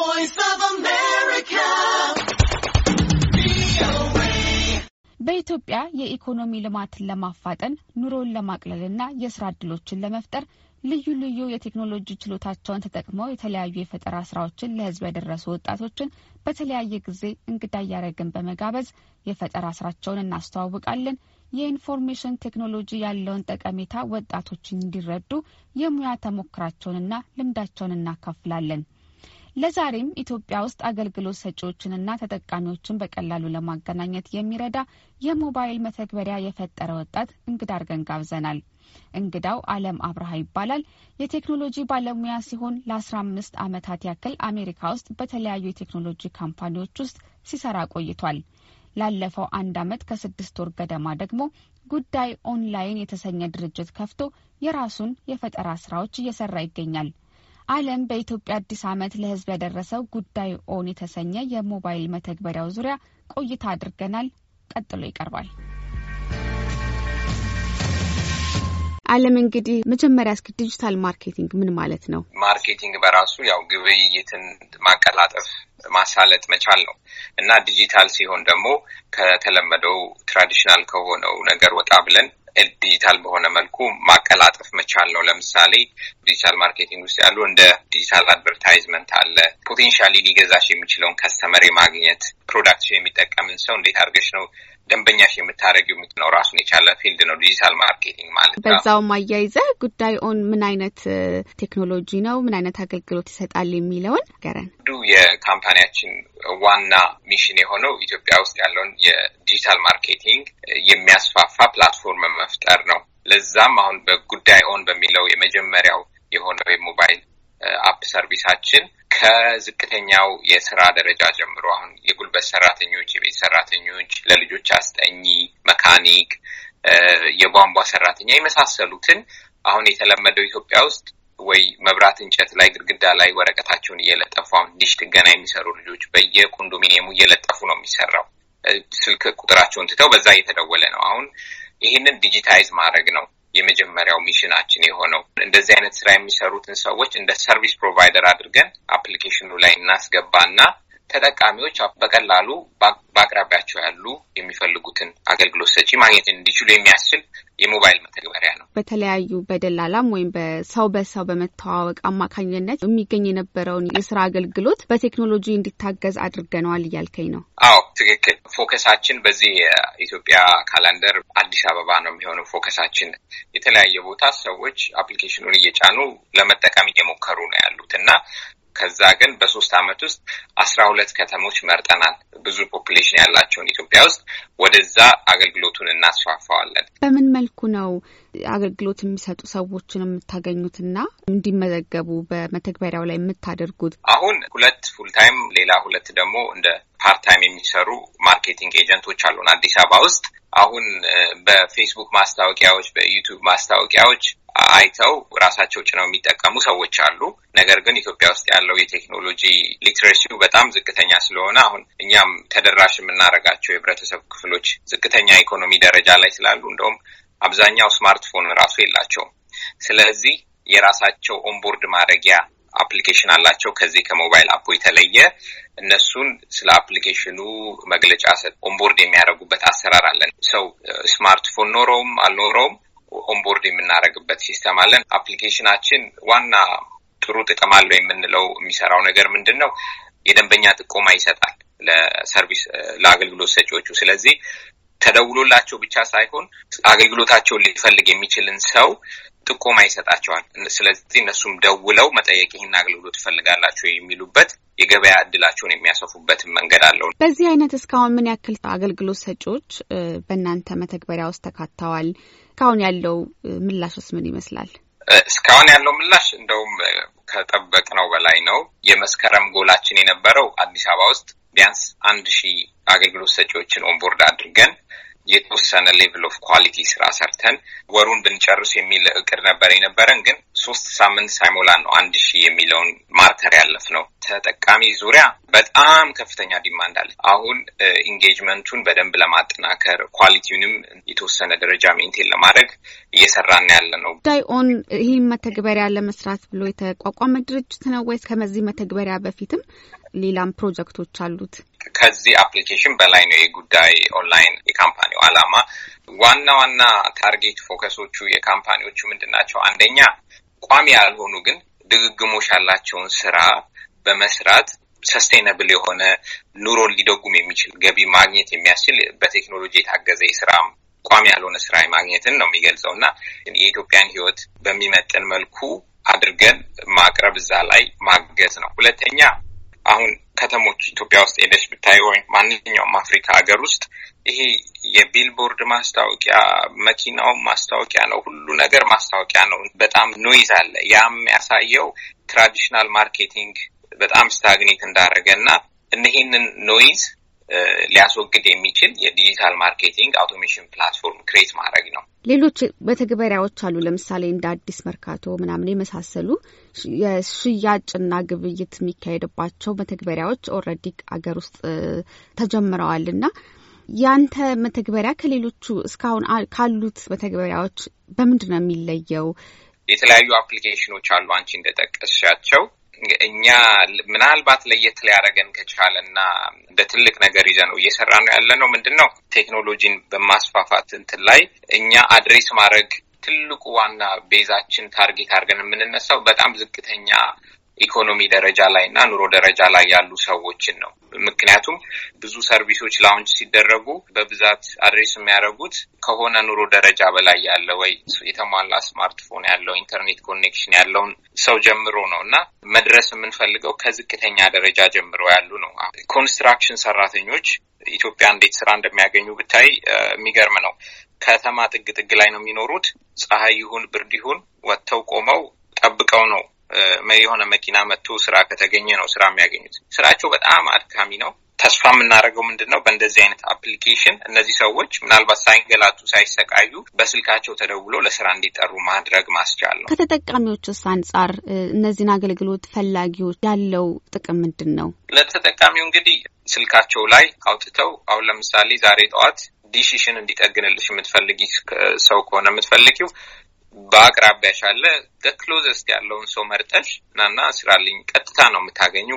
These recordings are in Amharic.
voice of America. በኢትዮጵያ የኢኮኖሚ ልማትን ለማፋጠን ኑሮን ለማቅለልና የስራ እድሎችን ለመፍጠር ልዩ ልዩ የቴክኖሎጂ ችሎታቸውን ተጠቅመው የተለያዩ የፈጠራ ስራዎችን ለሕዝብ ያደረሱ ወጣቶችን በተለያየ ጊዜ እንግዳ እያደረግን በመጋበዝ የፈጠራ ስራቸውን እናስተዋውቃለን። የኢንፎርሜሽን ቴክኖሎጂ ያለውን ጠቀሜታ ወጣቶችን እንዲረዱ የሙያ ተሞክሯቸውንና ልምዳቸውን እናካፍላለን። ለዛሬም ኢትዮጵያ ውስጥ አገልግሎት ሰጪዎችንና ተጠቃሚዎችን በቀላሉ ለማገናኘት የሚረዳ የሞባይል መተግበሪያ የፈጠረ ወጣት እንግዳ አድርገን ጋብዘናል። እንግዳው አለም አብርሃ ይባላል። የቴክኖሎጂ ባለሙያ ሲሆን ለአስራ አምስት ዓመታት ያክል አሜሪካ ውስጥ በተለያዩ የቴክኖሎጂ company ዎች ውስጥ ሲሰራ ቆይቷል። ላለፈው አንድ ዓመት ከስድስት ወር ገደማ ደግሞ ጉዳይ ኦንላይን የተሰኘ ድርጅት ከፍቶ የራሱን የፈጠራ ስራዎች እየሰራ ይገኛል። አለም በኢትዮጵያ አዲስ ዓመት ለሕዝብ ያደረሰው ጉዳይ ኦን የተሰኘ የሞባይል መተግበሪያው ዙሪያ ቆይታ አድርገናል። ቀጥሎ ይቀርባል። አለም እንግዲህ መጀመሪያ እስኪ digital marketing ምን ማለት ነው? marketing በራሱ ያው ግብይትን ማቀላጠፍ ማሳለጥ መቻል ነው እና ዲጂታል ሲሆን ደግሞ ከተለመደው traditional ከሆነው ነገር ወጣ ብለን ዲጂታል በሆነ መልኩ ማቀላጠፍ መቻል ነው። ለምሳሌ digital marketing ውስጥ ያሉ እንደ digital advertisement አለ። potentially ሊገዛሽ የሚችለውን customer የማግኘት product ሽን የሚጠቀምን ሰው እንዴት አድርገሽ ነው ደንበኛሽ የምታደረጊው ነው ራሱን የቻለ field ነው digital marketing ማለት ነው። በዛውም አያይዘ ጉዳይ ኦን ምን አይነት ቴክኖሎጂ ነው፣ ምን አይነት አገልግሎት ይሰጣል የሚለውን ንገረን አንዱ የ company ያችን ዋና mission የሆነው ኢትዮጵያ ውስጥ ያለውን የ digital marketing የሚያስፋፋ platform መፍጠር ነው። ለዛም አሁን በጉዳይ ኦን በሚለው የመጀመሪያው የሆነው የሞባይል app service ኣችን ከዝቅተኛው የስራ ደረጃ ጀምሮ አሁን የጉልበት ሰራተኞች፣ የቤት ሰራተኞች፣ ለልጆች አስጠኚ፣ መካኒክ፣ የቧንቧ ሰራተኛ የመሳሰሉትን አሁን የተለመደው ኢትዮጵያ ውስጥ ወይ መብራት እንጨት ላይ ግድግዳ ላይ ወረቀታቸውን እየለጠፉ አሁን ዲሽ ጥገና የሚሰሩ ልጆች በየ condominium ኡ እየለጠፉ ነው የሚሰራው። ስልክ ቁጥራቸውን ትተው በዛ እየተደወለ ነው። አሁን ይህንን digitize ማድረግ ነው የመጀመሪያው mission ኣችን የሆነው። እንደዚህ አይነት ስራ የሚሰሩትን ሰዎች እንደ service provider አድርገን application ኑ ላይ እናስገባና ተጠቃሚዎች በቀላሉ በአቅራቢያቸው ያሉ የሚፈልጉትን አገልግሎት ሰጪ ማግኘት እንዲችሉ የሚያስችል የሞባይል መተግበሪያ ነው። በተለያዩ በደላላም ወይም በሰው በሰው በመተዋወቅ አማካኝነት የሚገኝ የነበረውን የስራ አገልግሎት በቴክኖሎጂ እንዲታገዝ አድርገነዋል እያልከኝ ነው? አዎ ትክክል። focus ኣችን በዚህ የኢትዮጵያ calendar አዲስ አበባ ነው የሚሆነው focus ኣችን። የተለያየ ቦታ ሰዎች application ኑን እየጫኑ ለመጠቀም እየሞከሩ ነው ያሉት እና ከዛ ግን በሶስት አመት ውስጥ አስራ ሁለት ከተሞች መርጠናል። ብዙ population ያላቸውን ኢትዮጵያ ውስጥ ወደዛ አገልግሎቱን እናስፋፋዋለን። በምን መልኩ ነው አገልግሎት የሚሰጡ ሰዎችን የምታገኙትና እንዲመዘገቡ በመተግበሪያው ላይ የምታደርጉት? አሁን ሁለት full time ሌላ ሁለት ደግሞ እንደ part time የሚሰሩ marketing agent ኦች አሉን አዲስ አበባ ውስጥ። አሁን በፌስቡክ ማስታወቂያዎች፣ በዩቱብ ማስታወቂያዎች አይተው ራሳቸው ጭነው የሚጠቀሙ ሰዎች አሉ። ነገር ግን ኢትዮጵያ ውስጥ ያለው የቴክኖሎጂ literacy ው በጣም ዝቅተኛ ስለሆነ አሁን እኛም ተደራሽ የምናደርጋቸው የህብረተሰብ ክፍሎች ዝቅተኛ ኢኮኖሚ ደረጃ ላይ ስላሉ እንደውም አብዛኛው ስማርትፎን ራሱ የላቸውም። ስለዚህ የራሳቸው onboard ማድረጊያ application አላቸው። ከዚህ ከሞባይል app ኡ የተለየ እነሱን ስለ application ኑ መግለጫ onboard የሚያደርጉበት አሰራር አለን። ሰው ስማርትፎን ኖረውም አልኖረውም onboard የምናደርግበት system አለን። application ኣችን ዋና ጥሩ ጥቅም አለው የምንለው የሚሰራው ነገር ምንድን ነው? የደንበኛ ጥቆማ ይሰጣል ለሰርቪስ ለአገልግሎት ሰጪዎቹ። ስለዚህ ተደውሎላቸው ብቻ ሳይሆን አገልግሎታቸውን ሊፈልግ የሚችልን ሰው ጥቆማ ይሰጣቸዋል። ስለዚህ እነሱም ደውለው መጠየቅ ይህን አገልግሎት ትፈልጋላቸው የሚሉበት የገበያ እድላቸውን የሚያሰፉበትን መንገድ አለው። በዚህ አይነት እስካሁን ምን ያክል አገልግሎት ሰጪዎች በእናንተ መተግበሪያ ውስጥ ተካተዋል? እስካሁን ያለው ምላሽስ ምን ይመስላል? እስካሁን ያለው ምላሽ እንደውም ከጠበቅነው በላይ ነው። የመስከረም ጎላችን የነበረው አዲስ አበባ ውስጥ ቢያንስ አንድ ሺህ አገልግሎት ሰጪዎችን onboard አድርገን የተወሰነ level of quality ስራ ሰርተን ወሩን ብንጨርስ የሚል እቅድ ነበር የነበረን። ግን ሶስት ሳምንት ሳይሞላ ነው አንድ ሺህ የሚለውን marker ያለፍነው። ተጠቃሚ ዙሪያ በጣም ከፍተኛ demand አለ። አሁን engagement ኡን በደንብ ለማጠናከር quality ውንም የተወሰነ ደረጃ maintain ለማድረግ እየሰራን ያለ ነው። ጉዳይ ኦን ይህን መተግበሪያ ለመስራት ብሎ የተቋቋመ ድርጅት ነው ወይስ ከዚህ መተግበሪያ በፊትም ሌላም ፕሮጀክቶች አሉት? ከዚህ application በላይ ነው የጉዳይ online የ company ው አላማ። ዋና ዋና target focus ኦቹ የ company ዎቹ ምንድን ናቸው? አንደኛ ቋሚ ያልሆኑ ግን ድግግሞሽ ያላቸውን ስራ በመስራት sustainable የሆነ ኑሮን ሊደጉም የሚችል ገቢ ማግኘት የሚያስችል በቴክኖሎጂ የታገዘ የስራ ቋሚ ያልሆነ ስራ ማግኘትን ነው የሚገልጸው እና የኢትዮጵያን ሕይወት በሚመጥን መልኩ አድርገን ማቅረብ እዛ ላይ ማገዝ ነው። ሁለተኛ አሁን ከተሞች ኢትዮጵያ ውስጥ ሄደሽ ብታይ ወይም ማንኛውም አፍሪካ ሀገር ውስጥ ይሄ የቢልቦርድ ማስታወቂያ መኪናው ማስታወቂያ ነው፣ ሁሉ ነገር ማስታወቂያ ነው። በጣም noise አለ። ያም ያሳየው traditional marketing በጣም stagnate እንዳደረገ እና እነኚህን noise ሊያስወግድ የሚችል የ digital marketing automation platform create ማድረግ ነው። ሌሎች መተግበሪያዎች አሉ። ለምሳሌ እንደ አዲስ መርካቶ ምናምን የመሳሰሉ የሽያጭና ግብይት የሚካሄድባቸው መተግበሪያዎች already አገር ውስጥ ተጀምረዋል እና ያንተ መተግበሪያ ከሌሎቹ እስካሁን ካሉት መተግበሪያዎች በምንድን ነው የሚለየው? የተለያዩ application ኖች አሉ አንቺ እንደጠቀስሻቸው እኛ ምናልባት ለየት ሊያደርገን ከቻለ እና በትልቅ ነገር ይዘ ነው እየሰራ ነው ያለ ነው ምንድን ነው ቴክኖሎጂን በማስፋፋት እንትን ላይ እኛ address ማድረግ ትልቁ ዋና base ኣችን target አድርገን የምንነሳው በጣም ዝቅተኛ ኢኮኖሚ ደረጃ ላይ እና ኑሮ ደረጃ ላይ ያሉ ሰዎችን ነው። ምክንያቱም ብዙ service ኦች launch ሲደረጉ በብዛት address የሚያደርጉት ከሆነ ኑሮ ደረጃ በላይ ያለ ወይ የተሟላ ስማርትፎን ያለው internet connection ያለውን ሰው ጀምሮ ነው እና መድረስ የምንፈልገው ከዝቅተኛ ደረጃ ጀምሮ ያሉ ነው። construction ሰራተኞች ኢትዮጵያ እንዴት ስራ እንደሚያገኙ ብታይ የሚገርም ነው። ከተማ ጥግ ጥግ ላይ ነው የሚኖሩት። ፀሐይ ይሁን ብርድ ይሁን ወጥተው ቆመው ጠብቀው ነው የሆነ መኪና መጥቶ ስራ ከተገኘ ነው ስራ የሚያገኙት። ስራቸው በጣም አድካሚ ነው። ተስፋ የምናደርገው ምንድን ነው? በእንደዚህ አይነት application እነዚህ ሰዎች ምናልባት ሳይንገላቱ ሳይሰቃዩ በስልካቸው ተደውሎ ለስራ እንዲጠሩ ማድረግ ማስቻል ነው። ከተጠቃሚዎችስ አንጻር እነዚህን አገልግሎት ፈላጊዎች ያለው ጥቅም ምንድን ነው? ለተጠቃሚው እንግዲህ ስልካቸው ላይ አውጥተው አሁን ለምሳሌ ዛሬ ጠዋት ዲሽሽን እንዲጠግንልሽ የምትፈልጊ ሰው ከሆነ የምትፈልጊው በአቅራቢያሽ አለ closest ያለውን ሰው መርጠሽ ናና ስራልኝ ቀጥታ ነው የምታገኙ።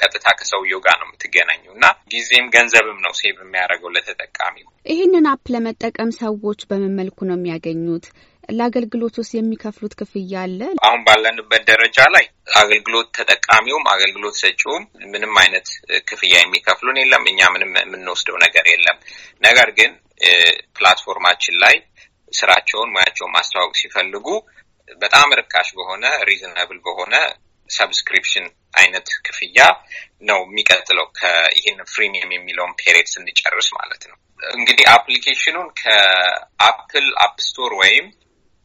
ቀጥታ ከሰውየው ጋር ነው የምትገናኙ እና ጊዜም ገንዘብም ነው save የሚያደርገው ለተጠቃሚው። ይህንን app ለመጠቀም ሰዎች በምን መልኩ ነው የሚያገኙት? ለአገልግሎት ውስጥ የሚከፍሉት ክፍያ አለ? አሁን ባለንበት ደረጃ ላይ አገልግሎት ተጠቃሚውም አገልግሎት ሰጪውም ምንም አይነት ክፍያ የሚከፍሉን የለም። እኛ ምንም የምንወስደው ነገር የለም። ነገር ግን platform ኣችን ላይ ስራቸውን ሙያቸውን ማስተዋወቅ ሲፈልጉ በጣም ርካሽ በሆነ reasonable በሆነ subscription አይነት ክፍያ ነው የሚቀጥለው ከይህን freemium የሚለውን period ስንጨርስ ማለት ነው። እንግዲህ application ኑን ከ Apple App Store ወይም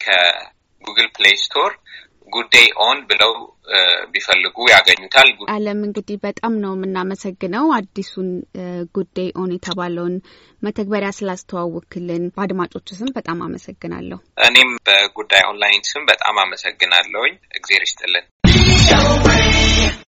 ከ Google Play Store ጉዳይ ኦን ብለው ቢፈልጉ ያገኙታል። አለም እንግዲህ በጣም ነው የምናመሰግነው አዲሱን ጉዳይ ኦን የተባለውን መተግበሪያ ስላስተዋወክልን። በአድማጮች ስም በጣም አመሰግናለሁ። እኔም በጉዳይ ኦንላይን ስም በጣም አመሰግናለሁኝ። እግዜር ይስጥልን።